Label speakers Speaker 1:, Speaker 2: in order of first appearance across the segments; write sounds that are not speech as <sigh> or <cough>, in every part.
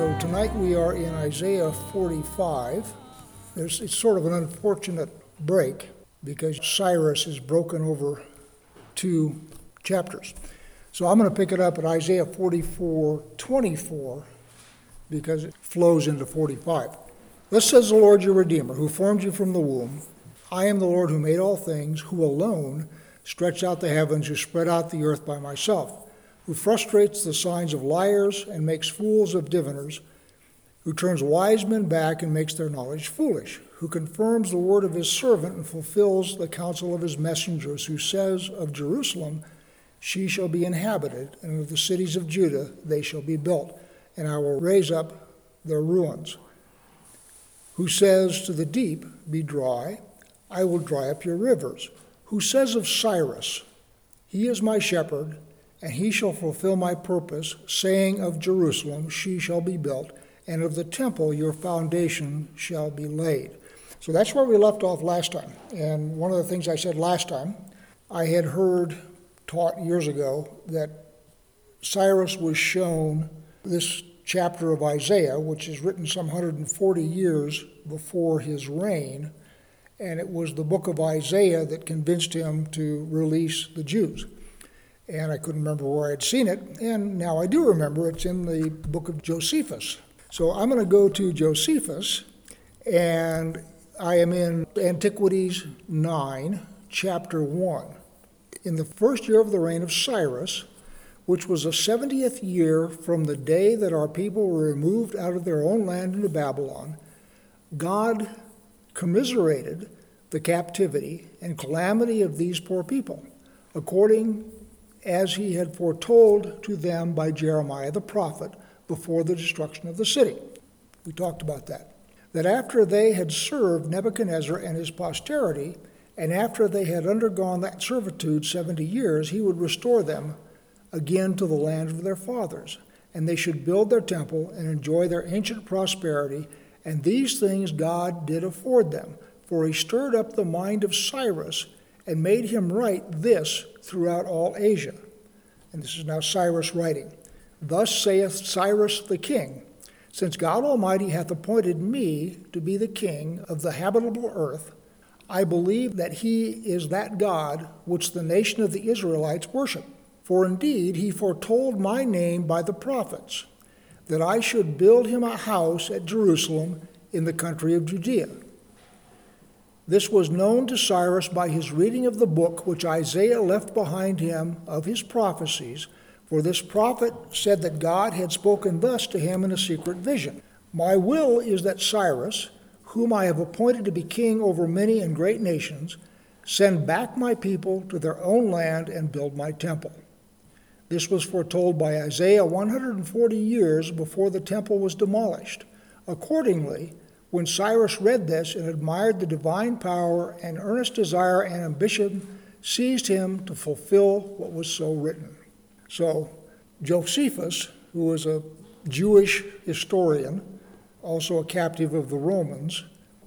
Speaker 1: So tonight we are in Isaiah 45. There's, it's sort of an unfortunate break because Cyrus is broken over two chapters. So I'm going to pick it up at Isaiah 44 24 because it flows into 45. Thus says the Lord your Redeemer, who formed you from the womb. I am the Lord who made all things, who alone stretched out the heavens, who spread out the earth by myself who frustrates the signs of liars and makes fools of diviners, who turns wise men back and makes their knowledge foolish, who confirms the word of his servant and fulfills the counsel of his messengers, who says of Jerusalem, She shall be inhabited, and of the cities of Judah they shall be built, and I will raise up their ruins. Who says to the deep, Be dry, I will dry up your rivers. Who says of Cyrus, He is my shepherd and he shall fulfill my purpose, saying of Jerusalem, She shall be built, and of the temple, your foundation shall be laid. So that's where we left off last time. And one of the things I said last time, I had heard taught years ago that Cyrus was shown this chapter of Isaiah, which is written some 140 years before his reign, and it was the book of Isaiah that convinced him to release the Jews and I couldn't remember where I'd seen it, and now I do remember it's in the book of Josephus. So I'm going to go to Josephus, and I am in Antiquities 9, chapter 1. In the first year of the reign of Cyrus, which was the 70th year from the day that our people were removed out of their own land into Babylon, God commiserated the captivity and calamity of these poor people, according as he had foretold to them by Jeremiah the prophet before the destruction of the city. We talked about that. That after they had served Nebuchadnezzar and his posterity, and after they had undergone that servitude 70 years, he would restore them again to the land of their fathers, and they should build their temple and enjoy their ancient prosperity. And these things God did afford them, for he stirred up the mind of Cyrus and made him write this throughout all Asia. And this is now Cyrus writing. Thus saith Cyrus the king, Since God Almighty hath appointed me to be the king of the habitable earth, I believe that he is that God which the nation of the Israelites worship. For indeed he foretold my name by the prophets, that I should build him a house at Jerusalem in the country of Judea this was known to Cyrus by his reading of the book which Isaiah left behind him of his prophecies, for this prophet said that God had spoken thus to him in a secret vision My will is that Cyrus, whom I have appointed to be king over many and great nations, send back my people to their own land and build my temple. This was foretold by Isaiah 140 years before the temple was demolished. Accordingly, when Cyrus read this and admired the divine power and earnest desire and ambition seized him to fulfill what was so written. So, Josephus, who was a Jewish historian, also a captive of the Romans,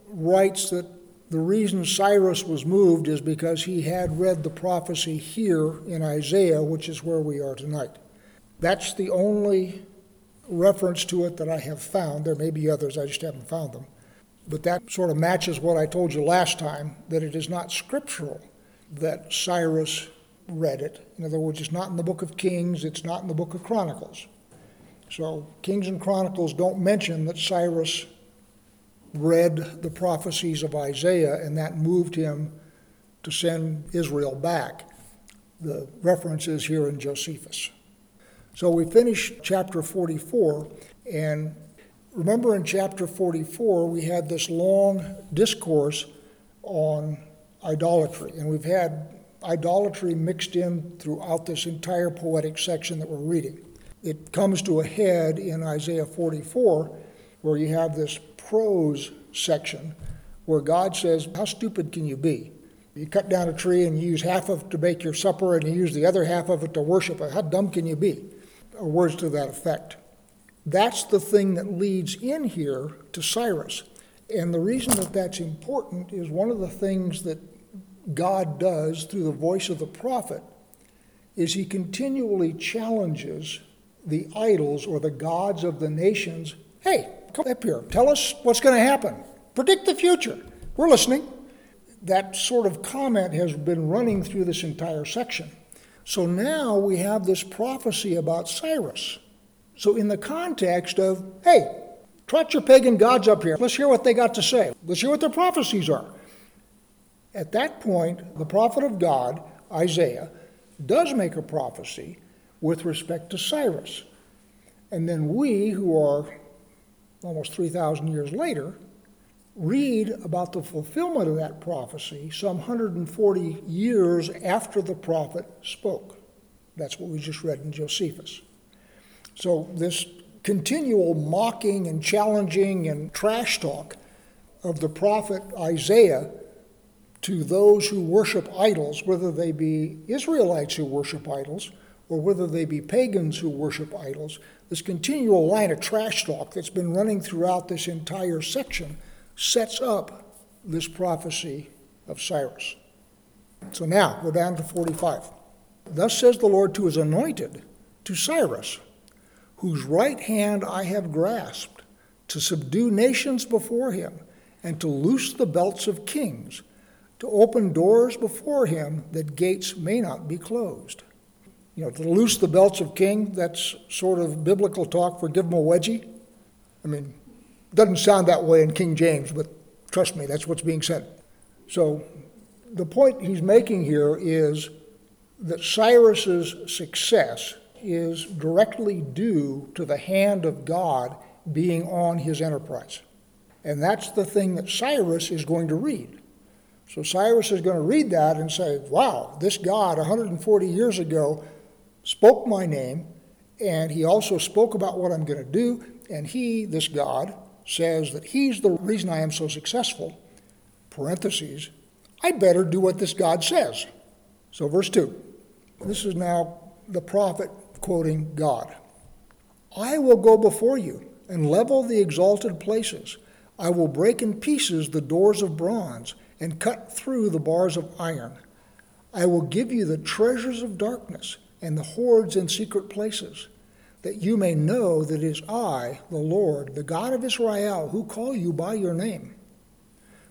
Speaker 1: writes that the reason Cyrus was moved is because he had read the prophecy here in Isaiah, which is where we are tonight. That's the only reference to it that I have found. There may be others, I just haven't found them. But that sort of matches what I told you last time that it is not scriptural that Cyrus read it. In other words, it's not in the book of Kings, it's not in the book of Chronicles. So, Kings and Chronicles don't mention that Cyrus read the prophecies of Isaiah and that moved him to send Israel back. The reference is here in Josephus. So we finish chapter 44, and Remember in chapter 44, we had this long discourse on idolatry, and we've had idolatry mixed in throughout this entire poetic section that we're reading. It comes to a head in Isaiah 44, where you have this prose section where God says, How stupid can you be? You cut down a tree and you use half of it to make your supper and you use the other half of it to worship. How dumb can you be? Or words to that effect. That's the thing that leads in here to Cyrus. And the reason that that's important is one of the things that God does through the voice of the prophet is he continually challenges the idols or the gods of the nations, hey, come up here, tell us what's going to happen, predict the future. We're listening. That sort of comment has been running through this entire section. So now we have this prophecy about Cyrus. So, in the context of, hey, trot your pagan gods up here, let's hear what they got to say, let's hear what their prophecies are. At that point, the prophet of God, Isaiah, does make a prophecy with respect to Cyrus. And then we, who are almost 3,000 years later, read about the fulfillment of that prophecy some 140 years after the prophet spoke. That's what we just read in Josephus. So, this continual mocking and challenging and trash talk of the prophet Isaiah to those who worship idols, whether they be Israelites who worship idols or whether they be pagans who worship idols, this continual line of trash talk that's been running throughout this entire section sets up this prophecy of Cyrus. So now we're down to 45. Thus says the Lord to his anointed, to Cyrus, whose right hand I have grasped, to subdue nations before him, and to loose the belts of kings, to open doors before him that gates may not be closed. You know, to loose the belts of king, that's sort of biblical talk for give them a wedgie. I mean, doesn't sound that way in King James, but trust me, that's what's being said. So the point he's making here is that Cyrus's success is directly due to the hand of God being on his enterprise. And that's the thing that Cyrus is going to read. So Cyrus is going to read that and say, wow, this God 140 years ago spoke my name, and he also spoke about what I'm going to do, and he, this God, says that he's the reason I am so successful, parentheses, I better do what this God says. So, verse 2. This is now the prophet quoting God. I will go before you and level the exalted places. I will break in pieces the doors of bronze and cut through the bars of iron. I will give you the treasures of darkness and the hoards in secret places that you may know that it is I, the Lord, the God of Israel, who call you by your name.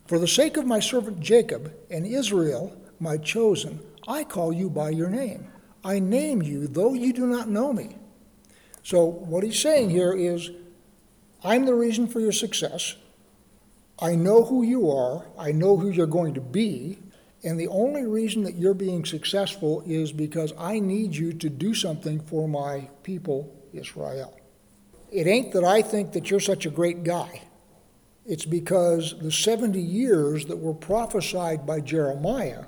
Speaker 1: For the sake of my servant Jacob and Israel, my chosen, I call you by your name. I name you, though you do not know me. So, what he's saying here is I'm the reason for your success. I know who you are, I know who you're going to be, and the only reason that you're being successful is because I need you to do something for my people Israel. It ain't that I think that you're such a great guy. It's because the 70 years that were prophesied by Jeremiah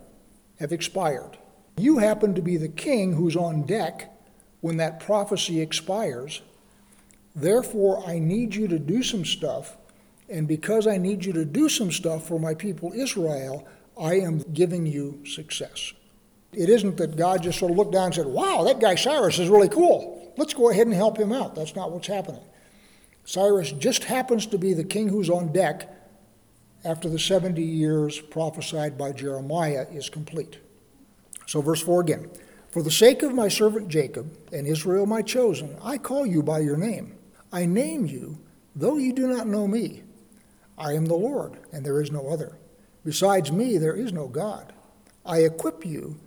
Speaker 1: have expired. You happen to be the king who's on deck when that prophecy expires. Therefore, I need you to do some stuff. And because I need you to do some stuff for my people Israel, I am giving you success. It isn't that God just sort of looked down and said, Wow, that guy Cyrus is really cool let's go ahead and help him out. That's not what's happening. Cyrus just happens to be the king who's on deck after the 70 years prophesied by Jeremiah is complete. So, verse 4 again For the sake of my servant Jacob and Israel my chosen, I call you by your name. I name you, though you do not know me. I am the Lord, and there is no other. Besides me, there is no God. I equip you,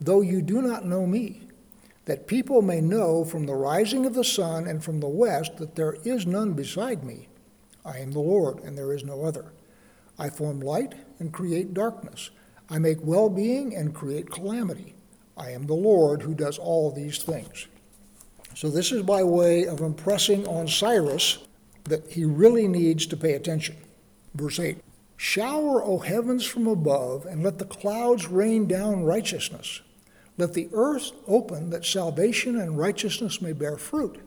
Speaker 1: though you do not know me that people may know from the rising of the sun and from the west that there is none beside me. I am the Lord, and there is no other. I form light and create darkness. I make well being and create calamity. I am the Lord who does all these things. So, this is by way of impressing on Cyrus that he really needs to pay attention. Verse 8 Shower, O heavens, from above, and let the clouds rain down righteousness. Let the earth open that salvation and righteousness may bear fruit.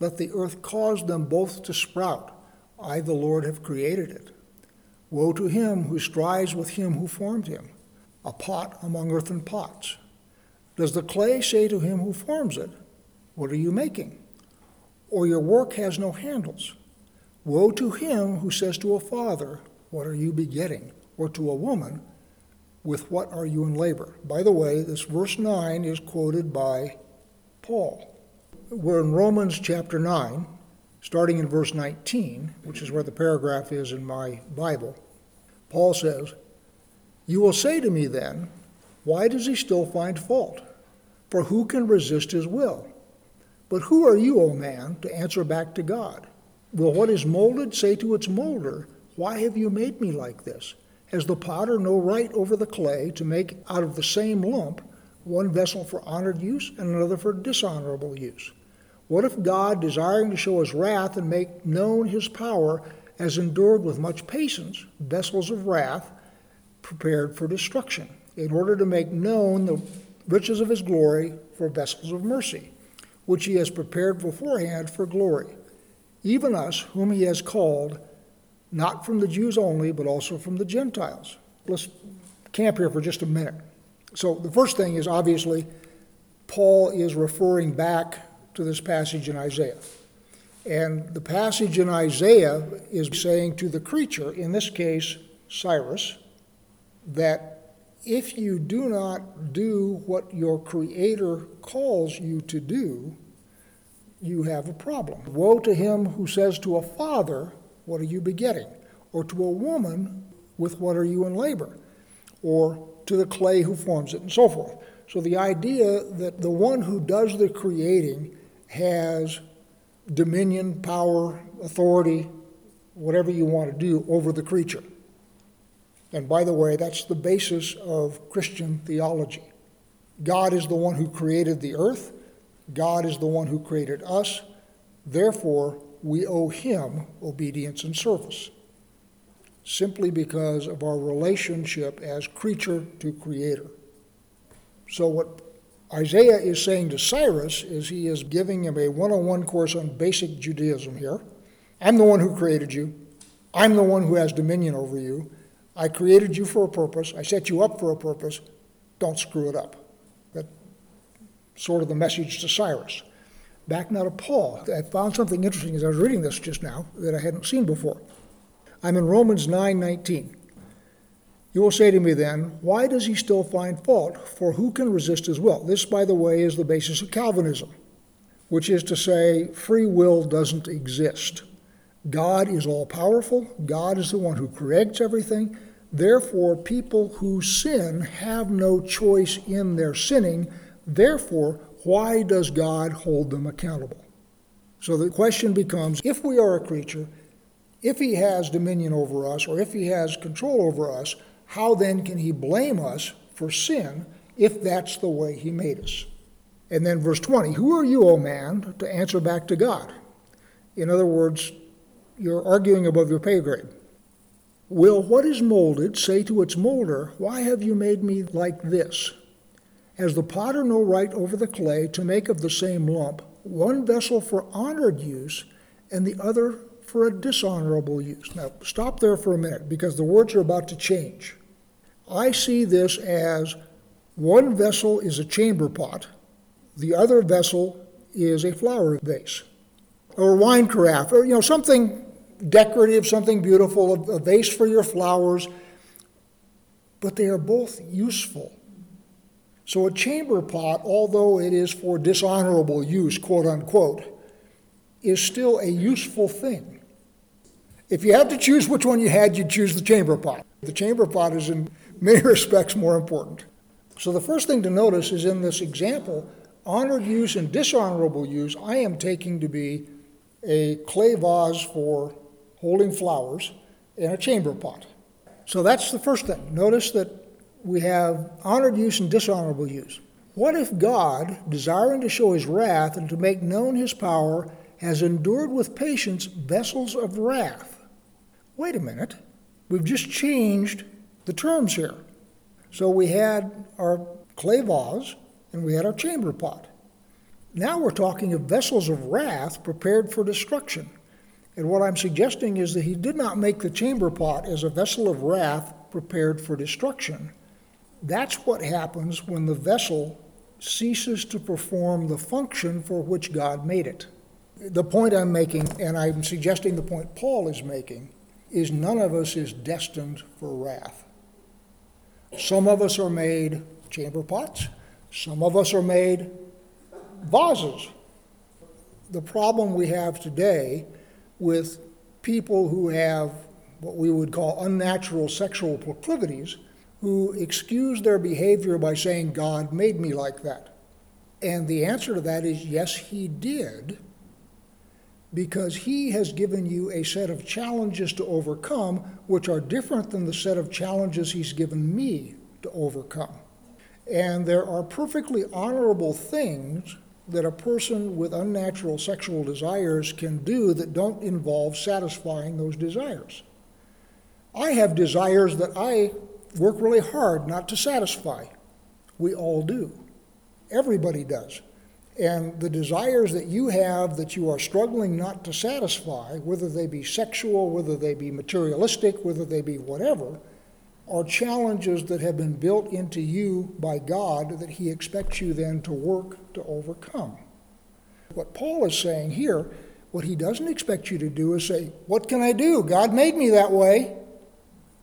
Speaker 1: Let the earth cause them both to sprout. I, the Lord, have created it. Woe to him who strives with him who formed him, a pot among earthen pots. Does the clay say to him who forms it, What are you making? Or your work has no handles? Woe to him who says to a father, What are you begetting? Or to a woman, with what are you in labor? By the way, this verse 9 is quoted by Paul. We're in Romans chapter 9, starting in verse 19, which is where the paragraph is in my Bible. Paul says, You will say to me then, Why does he still find fault? For who can resist his will? But who are you, O man, to answer back to God? Will what is molded say to its molder, Why have you made me like this? Has the potter no right over the clay to make out of the same lump one vessel for honored use and another for dishonorable use? What if God, desiring to show his wrath and make known his power, has endured with much patience vessels of wrath prepared for destruction, in order to make known the riches of his glory for vessels of mercy? which he has prepared beforehand for glory, even us, whom he has called, not from the Jews only, but also from the Gentiles. Let's camp here for just a minute. So, the first thing is obviously, Paul is referring back to this passage in Isaiah. And the passage in Isaiah is saying to the creature, in this case, Cyrus, that if you do not do what your Creator calls you to do, you have a problem. Woe to him who says to a father, What are you begetting? Or to a woman, With what are you in labor? Or to the clay who forms it, and so forth. So the idea that the one who does the creating has dominion, power, authority, whatever you want to do over the creature. And by the way, that's the basis of Christian theology. God is the one who created the earth, God is the one who created us. Therefore, we owe him obedience and service, simply because of our relationship as creature to creator. So, what Isaiah is saying to Cyrus is he is giving him a one on one course on basic Judaism here. I'm the one who created you, I'm the one who has dominion over you. I created you for a purpose, I set you up for a purpose. Don't screw it up. That's sort of the message to Cyrus. Back now to Paul. I found something interesting as I was reading this just now that I hadn't seen before. I'm in Romans 9:19. You will say to me then, why does he still find fault? For who can resist his will? This, by the way, is the basis of Calvinism, which is to say, free will doesn't exist. God is all powerful, God is the one who creates everything. Therefore, people who sin have no choice in their sinning. Therefore, why does God hold them accountable? So the question becomes if we are a creature, if he has dominion over us, or if he has control over us, how then can he blame us for sin if that's the way he made us? And then verse 20 Who are you, O man, to answer back to God? In other words, you're arguing above your pay grade. Will what is molded say to its molder, Why have you made me like this? Has the potter no right over the clay to make of the same lump one vessel for honored use and the other for a dishonorable use? Now, stop there for a minute because the words are about to change. I see this as one vessel is a chamber pot, the other vessel is a flower vase or wine carafe or you know something decorative, something beautiful, a vase for your flowers, but they are both useful. So a chamber pot, although it is for dishonorable use, quote unquote, is still a useful thing. If you had to choose which one you had, you'd choose the chamber pot. The chamber pot is in many <laughs> respects more important. So the first thing to notice is in this example, honored use and dishonorable use, I am taking to be a clay vase for holding flowers in a chamber pot. So that's the first thing. Notice that we have honored use and dishonorable use. What if God, desiring to show his wrath and to make known his power, has endured with patience vessels of wrath? Wait a minute. We've just changed the terms here. So we had our clay vase and we had our chamber pot. Now we're talking of vessels of wrath prepared for destruction. And what I'm suggesting is that he did not make the chamber pot as a vessel of wrath prepared for destruction. That's what happens when the vessel ceases to perform the function for which God made it. The point I'm making, and I'm suggesting the point Paul is making, is none of us is destined for wrath. Some of us are made chamber pots, some of us are made vases the problem we have today with people who have what we would call unnatural sexual proclivities who excuse their behavior by saying, God made me like that. And the answer to that is yes, He did, because He has given you a set of challenges to overcome, which are different than the set of challenges He's given me to overcome. And there are perfectly honorable things that a person with unnatural sexual desires can do that don't involve satisfying those desires. I have desires that I work really hard not to satisfy. We all do. Everybody does. And the desires that you have that you are struggling not to satisfy, whether they be sexual, whether they be materialistic, whether they be whatever, are challenges that have been built into you by God that He expects you then to work to overcome. What Paul is saying here, what he doesn't expect you to do is say, What can I do? God made me that way.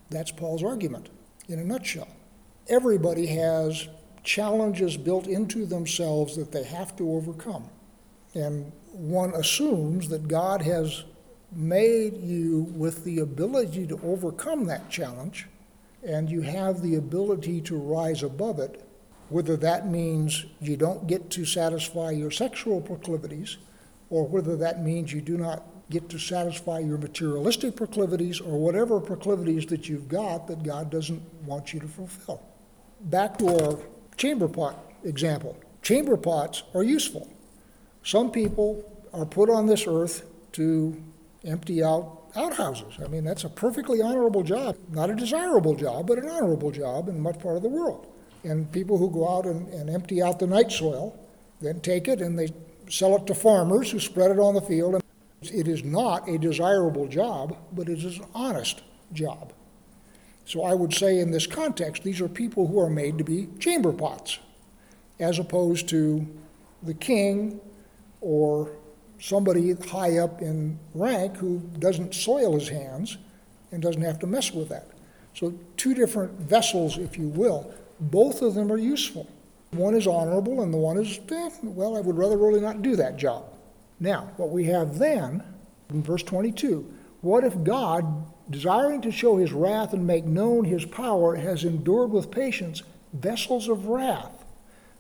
Speaker 1: That's Paul's argument in a nutshell. Everybody has challenges built into themselves that they have to overcome. And one assumes that God has made you with the ability to overcome that challenge, and you have the ability to rise above it, whether that means you don't get to satisfy your sexual proclivities, or whether that means you do not get to satisfy your materialistic proclivities or whatever proclivities that you've got that God doesn't want you to fulfill. Back to our chamber pot example. Chamber pots are useful. Some people are put on this earth to empty out outhouses. I mean, that's a perfectly honorable job. Not a desirable job, but an honorable job in much part of the world. And people who go out and, and empty out the night soil then take it and they sell it to farmers who spread it on the field. And It is not a desirable job, but it is an honest job. So I would say in this context, these are people who are made to be chamber pots, as opposed to the king or somebody high up in rank who doesn't soil his hands and doesn't have to mess with that. So, two different vessels, if you will. Both of them are useful. One is honorable, and the one is, eh, well, I would rather really not do that job. Now, what we have then, in verse 22, what if God, desiring to show his wrath and make known his power, has endured with patience vessels of wrath?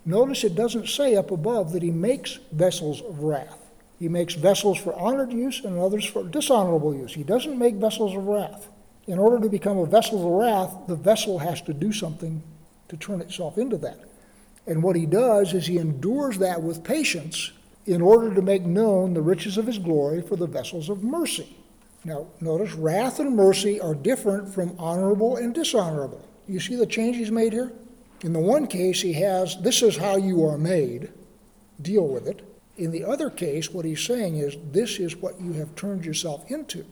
Speaker 1: Notice it doesn't say up above that he makes vessels of wrath. He makes vessels for honored use and others for dishonorable use. He doesn't make vessels of wrath. In order to become a vessel of wrath, the vessel has to do something to turn itself into that. And what he does is he endures that with patience in order to make known the riches of his glory for the vessels of mercy. Now, notice wrath and mercy are different from honorable and dishonorable. You see the change he's made here? In the one case, he has, this is how you are made, deal with it. In the other case, what he's saying is, this is what you have turned yourself into,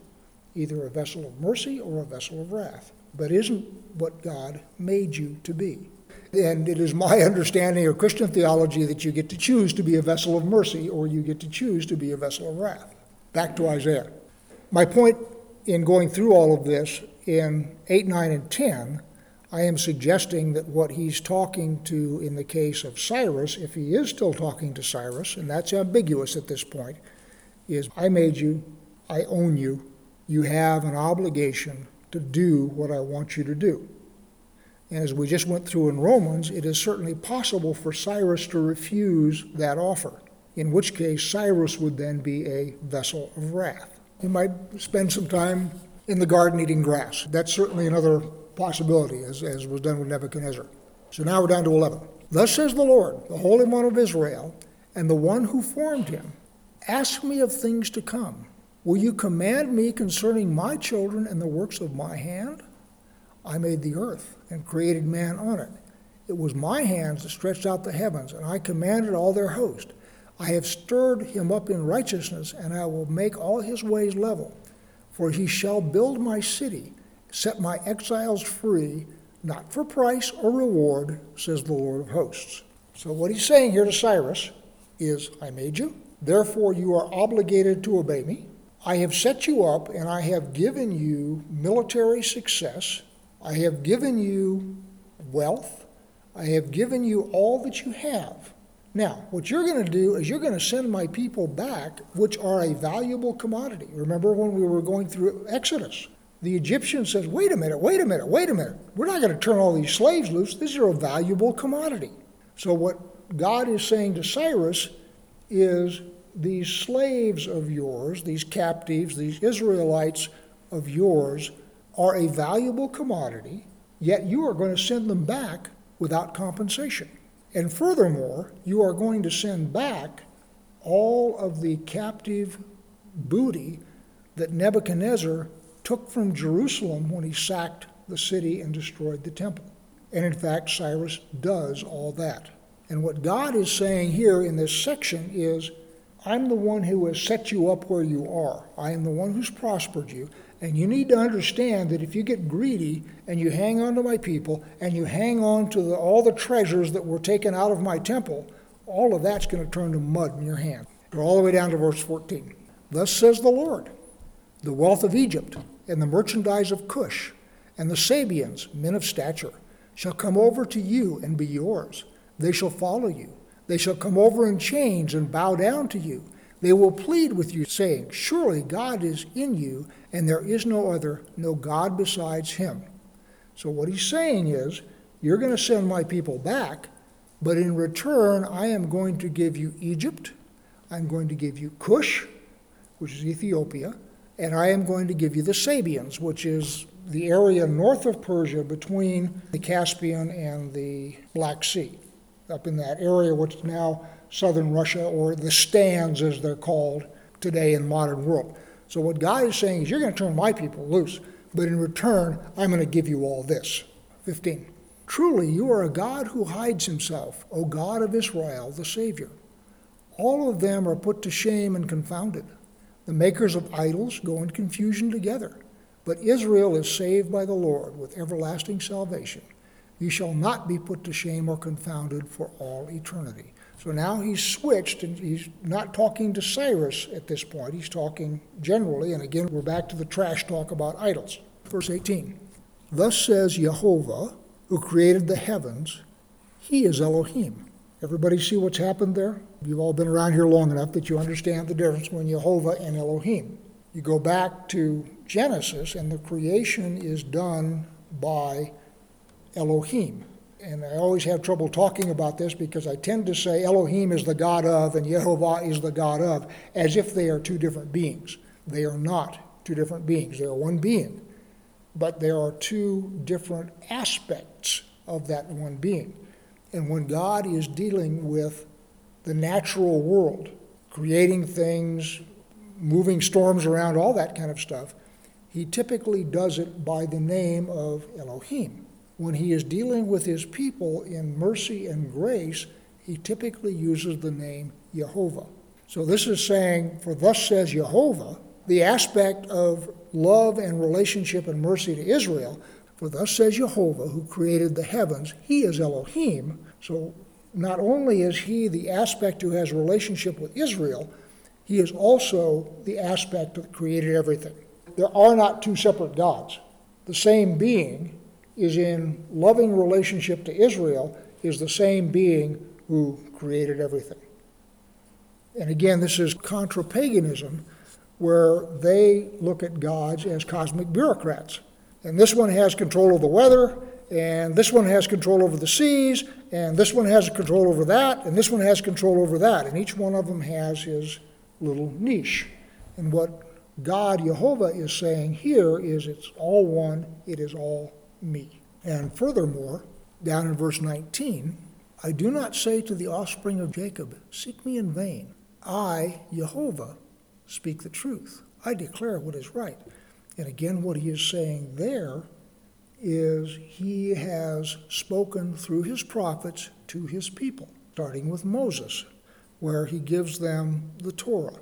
Speaker 1: either a vessel of mercy or a vessel of wrath, but isn't what God made you to be. And it is my <laughs> understanding of Christian theology that you get to choose to be a vessel of mercy or you get to choose to be a vessel of wrath. Back to Isaiah. My point in going through all of this in 8, 9, and 10, I am suggesting that what he's talking to in the case of Cyrus, if he is still talking to Cyrus, and that's ambiguous at this point, is I made you, I own you, you have an obligation to do what I want you to do. And as we just went through in Romans, it is certainly possible for Cyrus to refuse that offer, in which case Cyrus would then be a vessel of wrath. He might spend some time in the garden eating grass. That's certainly another possibility, as, as was done with Nebuchadnezzar. So now we're down to 11. Thus says the Lord, the Holy One of Israel, and the one who formed him Ask me of things to come. Will you command me concerning my children and the works of my hand? I made the earth and created man on it. It was my hands that stretched out the heavens, and I commanded all their host. I have stirred him up in righteousness, and I will make all his ways level. For he shall build my city, set my exiles free, not for price or reward, says the Lord of hosts. So, what he's saying here to Cyrus is, I made you, therefore you are obligated to obey me. I have set you up, and I have given you military success I have given you wealth. I have given you all that you have. Now, what you're going to do is you're going to send my people back, which are a valuable commodity. Remember when we were going through Exodus? The Egyptian says, wait a minute, wait a minute, wait a minute. We're not going to turn all these slaves loose. These are a valuable commodity. So, what God is saying to Cyrus is these slaves of yours, these captives, these Israelites of yours, are a valuable commodity, yet you are going to send them back without compensation. And furthermore, you are going to send back all of the captive booty that Nebuchadnezzar took from Jerusalem when he sacked the city and destroyed the temple. And in fact, Cyrus does all that. And what God is saying here in this section is, I'm the one who has set you up where you are. I am the one who's prospered you. And you need to understand that if you get greedy and you hang on to my people and you hang on to the, all the treasures that were taken out of my temple, all of that's going to turn to mud in your hand. Go all the way down to verse 14. Thus says the Lord the wealth of Egypt and the merchandise of Cush and the Sabeans, men of stature, shall come over to you and be yours. They shall follow you. They shall come over in chains and bow down to you. They will plead with you, saying, Surely God is in you, and there is no other, no God besides him. So, what he's saying is, You're going to send my people back, but in return, I am going to give you Egypt, I'm going to give you Cush, which is Ethiopia, and I am going to give you the Sabeans, which is the area north of Persia between the Caspian and the Black Sea, up in that area which is now southern Russia, or the stands as they're called today in modern world. So what God is saying is, you're going to turn my people loose, but in return, I'm going to give you all this. 15. Truly, you are a God who hides himself, O God of Israel, the Savior. All of them are put to shame and confounded. The makers of idols go in confusion together. But Israel is saved by the Lord with everlasting salvation. You shall not be put to shame or confounded for all eternity. So now he's switched, and he's not talking to Cyrus at this point. He's talking generally, and again, we're back to the trash talk about idols. Verse 18 Thus says Jehovah, who created the heavens, He is Elohim. Everybody see what's happened there? You've all been around here long enough that you understand the difference between Jehovah and Elohim. You go back to Genesis, and the creation is done by Elohim and I always have trouble talking about this because I tend to say Elohim is the God of and Jehovah is the God of, as if they are two different beings. They are not two different beings, they are one being. But there are two different aspects of that one being. And when God is dealing with the natural world, creating things, moving storms around, all that kind of stuff, he typically does it by the name of Elohim when he is dealing with his people in mercy and grace, he typically uses the name Jehovah. So this is saying, for thus says Jehovah, the aspect of love and relationship and mercy to Israel, for thus says Jehovah, who created the heavens, he is Elohim. So not only is he the aspect who has a relationship with Israel, he is also the aspect that created everything. There are not two separate gods. The same being is in loving relationship to Israel is the same being who created everything. And again, this is contra paganism, where they look at gods as cosmic bureaucrats. And this one has control of the weather, and this one has control over the seas, and this one has control over that, and this one has control over that. And each one of them has his little niche. And what God, Jehovah, is saying here is it's all one, it is all me. And furthermore, down in verse 19, I do not say to the offspring of Jacob, Seek me in vain. I, Jehovah, speak the truth. I declare what is right. And again, what he is saying there is he has spoken through his prophets to his people, starting with Moses, where he gives them the Torah,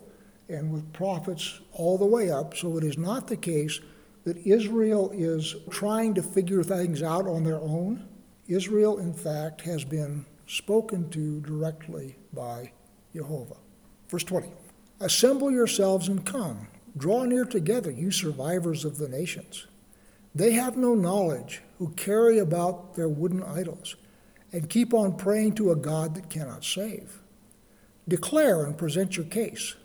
Speaker 1: and with prophets all the way up. So it is not the case that Israel is trying to figure things out on their own. Israel, in fact, has been spoken to directly by Jehovah. Verse 20 Assemble yourselves and come. Draw near together, you survivors of the nations. They have no knowledge who carry about their wooden idols, and keep on praying to a God that cannot save. Declare and present your case.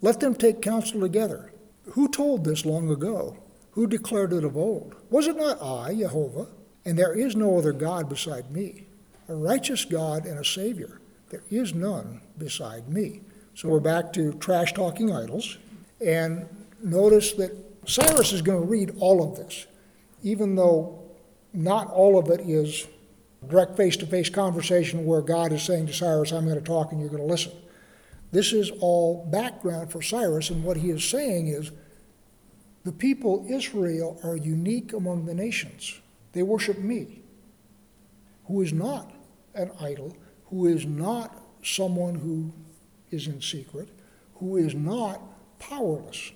Speaker 1: Let them take counsel together. Who told this long ago? Who declared it of old? Was it not I, Jehovah? And there is no other God beside me, a righteous God and a Savior. There is none beside me. So we're back to trash talking idols. And notice that Cyrus is going to read all of this, even though not all of it is direct face to face conversation where God is saying to Cyrus, I'm going to talk and you're going to listen. This is all background for Cyrus, and what he is saying is the people Israel are unique among the nations. They worship me, who is not an idol, who is not someone who is in secret, who is not powerless.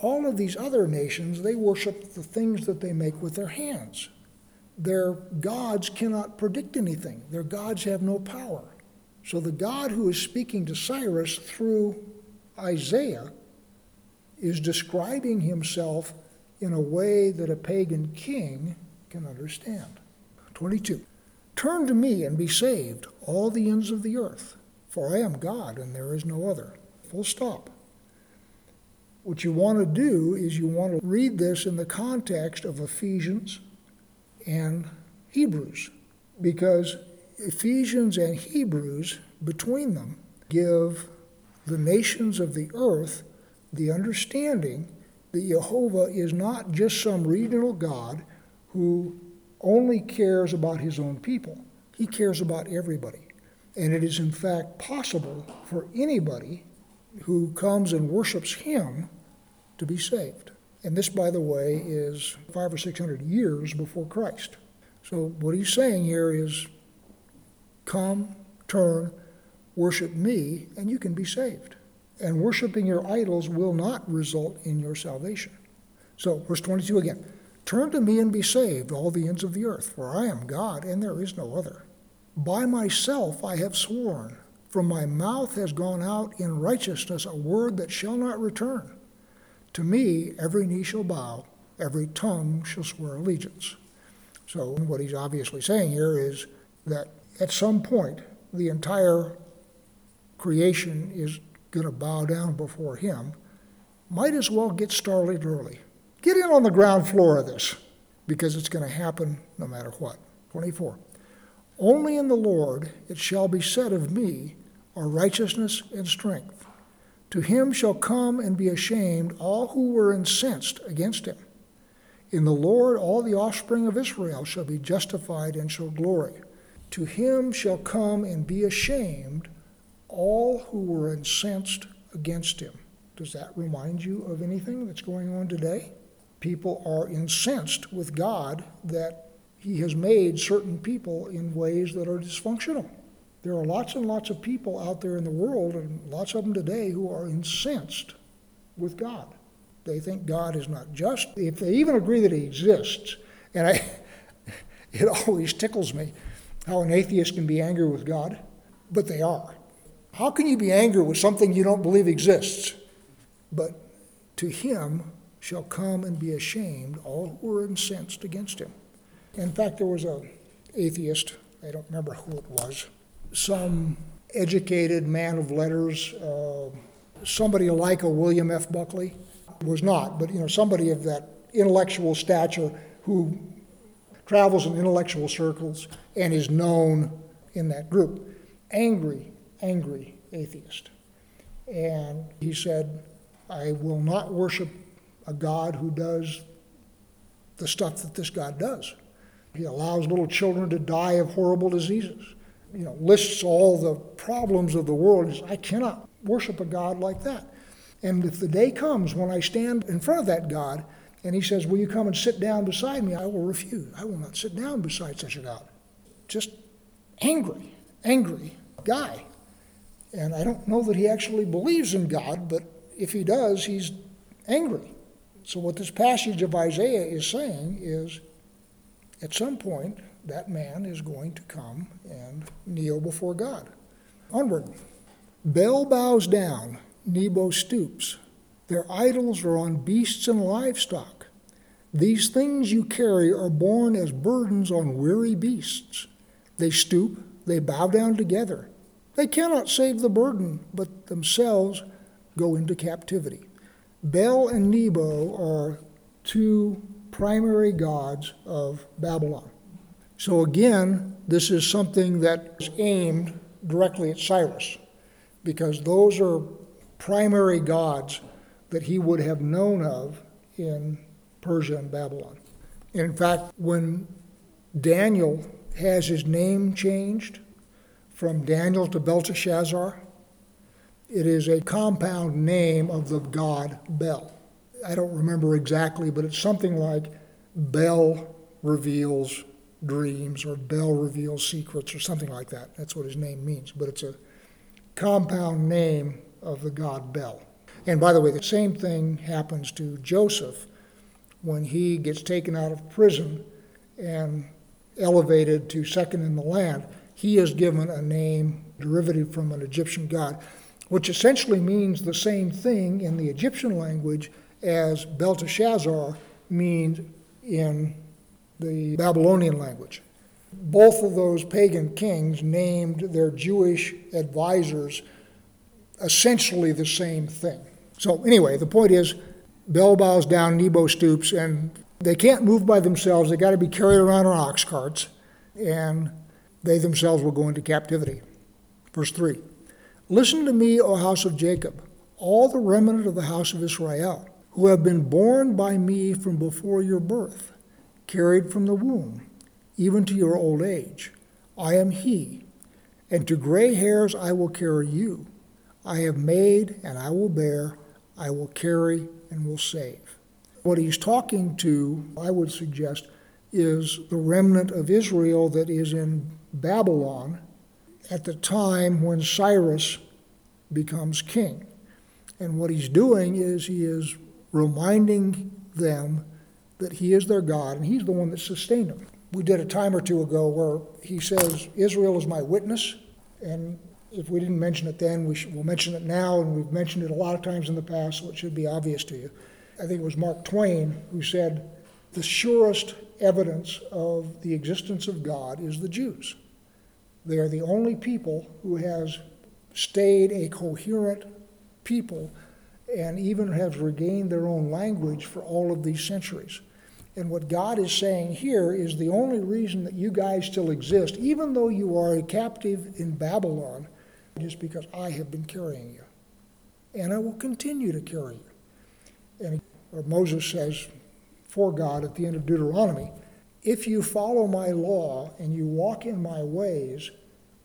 Speaker 1: All of these other nations, they worship the things that they make with their hands. Their gods cannot predict anything, their gods have no power. So the God who is speaking to Cyrus through Isaiah is describing himself in a way that a pagan king can understand. 22. Turn to me and be saved, all the ends of the earth, for I am God and there is no other. Full stop. What you want to do is you want to read this in the context of Ephesians and Hebrews, because Ephesians and Hebrews, between them, give the nations of the earth the understanding that Jehovah is not just some regional God who only cares about his own people. He cares about everybody. And it is, in fact, possible for anybody who comes and worships him to be saved. And this, by the way, is five or six hundred years before Christ. So what he's saying here is come, turn, worship me, and you can be saved. And worshiping your idols will not result in your salvation. So, verse 22 again Turn to me and be saved, all the ends of the earth, for I am God, and there is no other. By myself I have sworn, from my mouth has gone out in righteousness a word that shall not return. To me every knee shall bow, every tongue shall swear allegiance. So, what he's obviously saying here is that at some point, the entire creation is going to bow down before him. Might as well get started early. Get in on the ground floor of this because it's going to happen no matter what. 24. Only in the Lord it shall be said of me are righteousness and strength. To him shall come and be ashamed all who were incensed against him. In the Lord all the offspring of Israel shall be justified and shall glory. To him shall come and be ashamed all who were incensed against him. Does that remind you of anything that's going on today? People are incensed with God that he has made certain people in ways that are dysfunctional. There are lots and lots of people out there in the world, and lots of them today, who are incensed with God. They think God is not just. If they even agree that He exists, and I, <laughs> it always tickles me how an atheist can be angry with God, but they are. How can you be angry with something you don't believe exists? But to him shall come and be ashamed all who are incensed against him. In fact, there was a atheist, I don't remember who it was, some educated man of letters, uh, somebody like a William F. Buckley, was not, but you know, somebody of that intellectual stature who travels in intellectual circles and is known in that group. Angry, angry atheist. And he said, I will not worship a God who does the stuff that this God does. He allows little children to die of horrible diseases. You know, lists all the problems of the world. Says, I cannot worship a God like that. And if the day comes when I stand in front of that God and he says, Will you come and sit down beside me? I will refuse. I will not sit down beside such a God. Just angry, angry guy. And I don't know that he actually believes in God, but if he does, he's angry. So, what this passage of Isaiah is saying is at some point, that man is going to come and kneel before God. Onward. Bel bows down, Nebo stoops. Their idols are on beasts and livestock. These things you carry are borne as burdens on weary beasts. They stoop, they bow down together. They cannot save the burden, but themselves go into captivity. Bel and Nebo are two primary gods of Babylon. So again, this is something that is aimed directly at Cyrus, because those are primary gods that he would have known of in Persia and Babylon. In fact, when Daniel has his name changed from Daniel to Belteshazzar, it is a compound name of the god Bel. I don't remember exactly, but it's something like Bel reveals dreams or Bel reveals secrets or something like that. That's what his name means, but it's a compound name of the god Bel. And by the way, the same thing happens to Joseph when he gets taken out of prison and elevated to second in the land. He is given a name derivative from an Egyptian god, which essentially means the same thing in the Egyptian language as Belteshazzar means in the Babylonian language. Both of those pagan kings named their Jewish advisors essentially the same thing. So, anyway, the point is Bel bows down, Nebo stoops, and they can't move by themselves. They've got to be carried around on ox carts, and they themselves will go into captivity. Verse 3 Listen to me, O house of Jacob, all the remnant of the house of Israel, who have been born by me from before your birth, carried from the womb, even to your old age. I am he, and to gray hairs I will carry you. I have made, and I will bear, I will carry, and will save. What he's talking to, I would suggest, is the remnant of Israel that is in Babylon at the time when Cyrus becomes king. And what he's doing is he is reminding them that he is their God and he's the one that sustained them. We did a time or two ago where he says, Israel is my witness. And if we didn't mention it then, we should, we'll mention it now, and we've mentioned it a lot of times in the past, so it should be obvious to you. I think it was Mark Twain who said, The surest evidence of the existence of God is the Jews. They are the only people who has stayed a coherent people and even has regained their own language for all of these centuries. And what God is saying here is the only reason that you guys still exist, even though you are a captive in Babylon, is because I have been carrying you. And I will continue to carry you. And Moses says for God at the end of Deuteronomy, if you follow my law and you walk in my ways,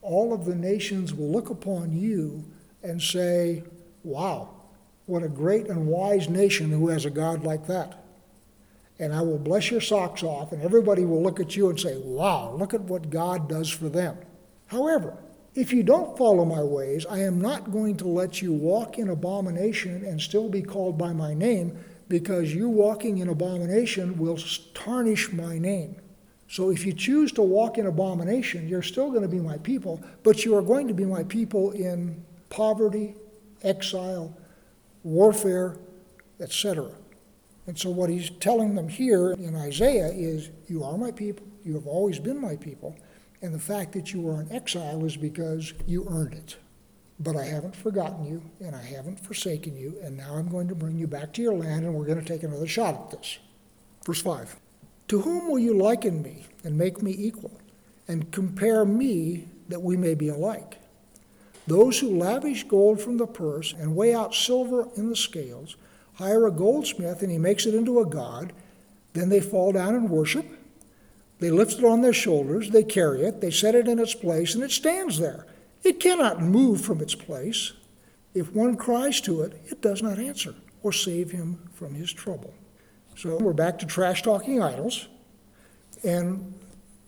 Speaker 1: all of the nations will look upon you and say, Wow, what a great and wise nation who has a God like that and I will bless your socks off, and everybody will look at you and say, Wow, look at what God does for them. However, if you don't follow my ways, I am not going to let you walk in abomination and still be called by my name, because you walking in abomination will tarnish my name. So if you choose to walk in abomination, you're still going to be my people, but you are going to be my people in poverty, exile, warfare, etc. And so, what he's telling them here in Isaiah is, You are my people, you have always been my people, and the fact that you were in exile is because you earned it. But I haven't forgotten you, and I haven't forsaken you, and now I'm going to bring you back to your land, and we're going to take another shot at this. Verse 5 To whom will you liken me and make me equal, and compare me that we may be alike? Those who lavish gold from the purse and weigh out silver in the scales hire a goldsmith and he makes it into a god. Then they fall down and worship. They lift it on their shoulders, they carry it, they set it in its place, and it stands there. It cannot move from its place. If one cries to it, it does not answer or save him from his trouble. So we're back to trash talking idols. And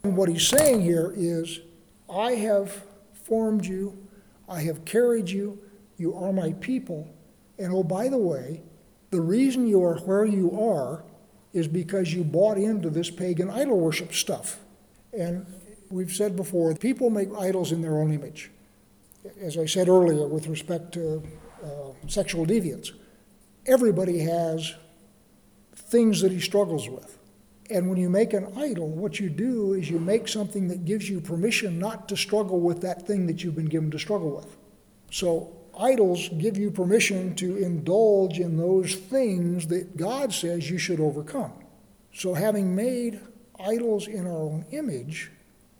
Speaker 1: what he's saying here is, I have formed you, I have carried you, you are my people, and oh, by the way, the reason you are where you are is because you bought into this pagan idol worship stuff. And we've said before, people make idols in their own image. As I said earlier, with respect to uh, sexual deviance, everybody has things that he struggles with. And when you make an idol, what you do is you make something that gives you permission not to struggle with that thing that you've been given to struggle with. So, idols give you permission to indulge in those things that God says you should overcome. So, having made idols in our own image,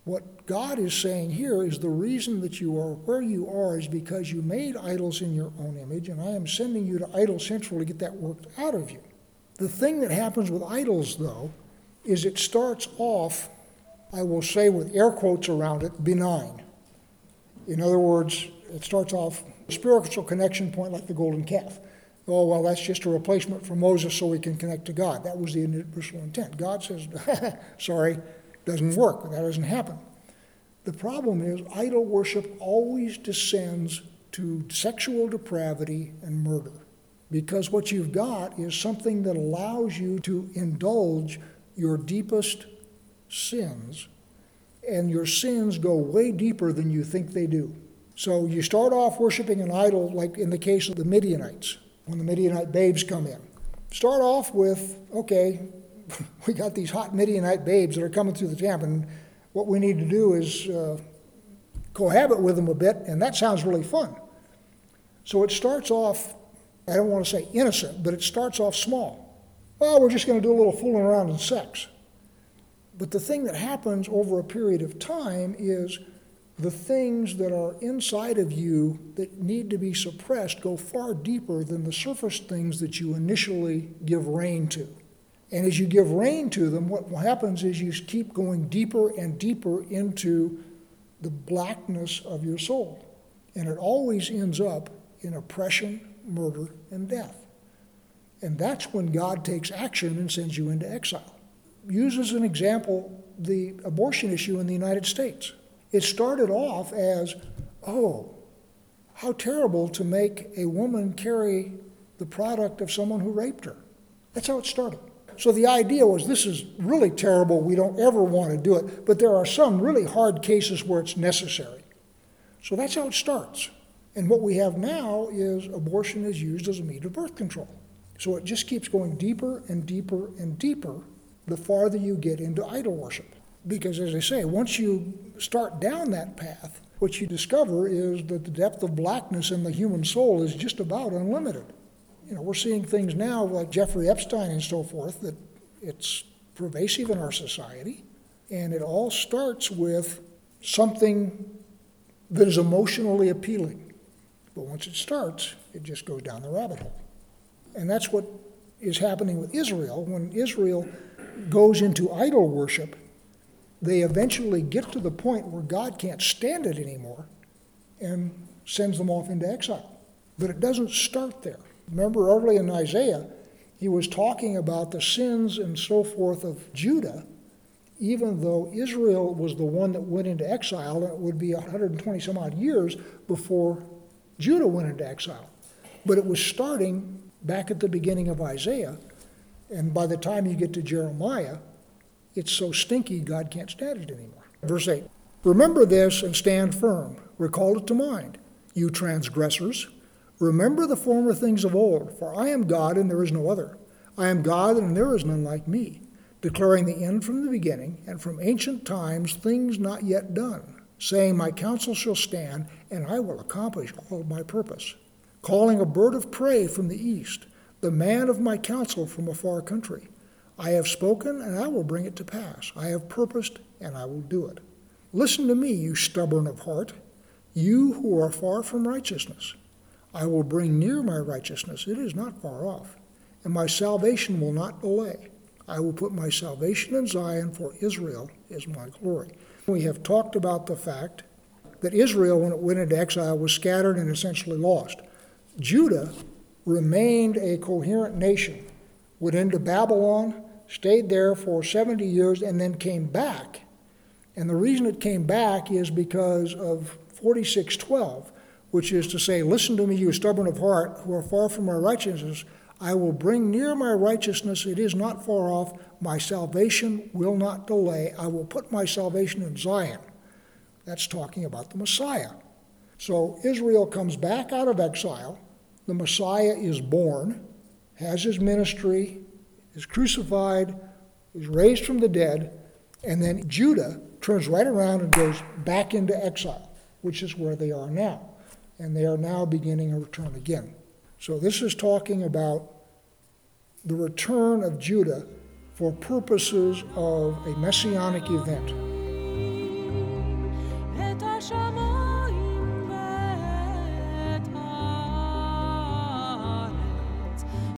Speaker 1: what God is saying here is the reason that you are where you are is because you made idols in your own image, and I am sending you to Idol Central to get that worked out of you. The thing that happens with idols, though, is it starts off, I will say with air quotes around it, benign. In other words, it starts off a spiritual connection point like the golden calf. Oh, well, that's just a replacement for Moses so we can connect to God. That was the initial intent. God says, <laughs> sorry, doesn't work. That doesn't happen. The problem is, idol worship always descends to sexual depravity and murder. Because what you've got is something that allows you to indulge your deepest sins, and your sins go way deeper than you think they do. So you start off worshiping an idol, like in the case of the Midianites, when the Midianite babes come in. Start off with, okay, <laughs> we got these hot Midianite babes that are coming through the camp, and what we need to do is uh, cohabit with them a bit, and that sounds really fun. So it starts off, I don't want to say innocent, but it starts off small. Well, we're just going to do a little fooling around in sex. But the thing that happens over a period of time is the things that are inside of you that need to be suppressed go far deeper than the surface things that you initially give rein to. And as you give rein to them, what happens is you keep going deeper and deeper into the blackness of your soul. And it always ends up in oppression, murder, and death. And that's when God takes action and sends you into exile. Use as an example the abortion issue in the United States. It started off as, oh, how terrible to make a woman carry the product of someone who raped her. That's how it started. So the idea was this is really terrible, we don't ever want to do it, but there are some really hard cases where it's necessary. So that's how it starts. And what we have now is abortion is used as a means of birth control. So it just keeps going deeper and deeper and deeper the farther you get into idol worship. Because as I say, once you start down that path, what you discover is that the depth of blackness in the human soul is just about unlimited. You know, we're seeing things now like Jeffrey Epstein and so forth that it's pervasive in our society, and it all starts with something that is emotionally appealing. But once it starts, it just goes down the rabbit hole. And that's what is happening with Israel. When Israel goes into idol worship, they eventually get to the point where God can't stand it anymore and sends them off into exile. But it doesn't start there. Remember early in Isaiah, he was talking about the sins and so forth of Judah, even though Israel was the one that went into exile, and it would be 120 some odd years before Judah went into exile. But it was starting back at the beginning of Isaiah, and by the time you get to Jeremiah, it's so stinky God can't stand it anymore. Verse 8 Remember this and stand firm. Recall it to mind, you transgressors. Remember the former things of old, for I am God and there is no other. I am God and there is none like me, declaring the end from the beginning, and from ancient times things not yet done, saying, My counsel shall stand, and I will accomplish all my purpose calling a bird of prey from the east, the man of my counsel from a far country. I have spoken, and I will bring it to pass. I have purposed, and I will do it. Listen to me, you stubborn of heart, you who are far from righteousness. I will bring near my righteousness, it is not far off, and my salvation will not delay. I will put my salvation in Zion, for Israel is my glory. We have talked about the fact that Israel, when it went into exile, was scattered and essentially lost. Judah remained a coherent nation, went into Babylon, stayed there for 70 years, and then came back. And the reason it came back is because of 4612, which is to say, Listen to me, you stubborn of heart, who are far from my righteousness. I will bring near my righteousness, it is not far off. My salvation will not delay. I will put my salvation in Zion. That's talking about the Messiah. So Israel comes back out of exile the Messiah is born, has his ministry, is crucified, is raised from the dead, and then Judah turns right around and goes back into exile, which is where they are now. And they are now beginning a return again. So this is talking about the return of Judah for purposes of a messianic event.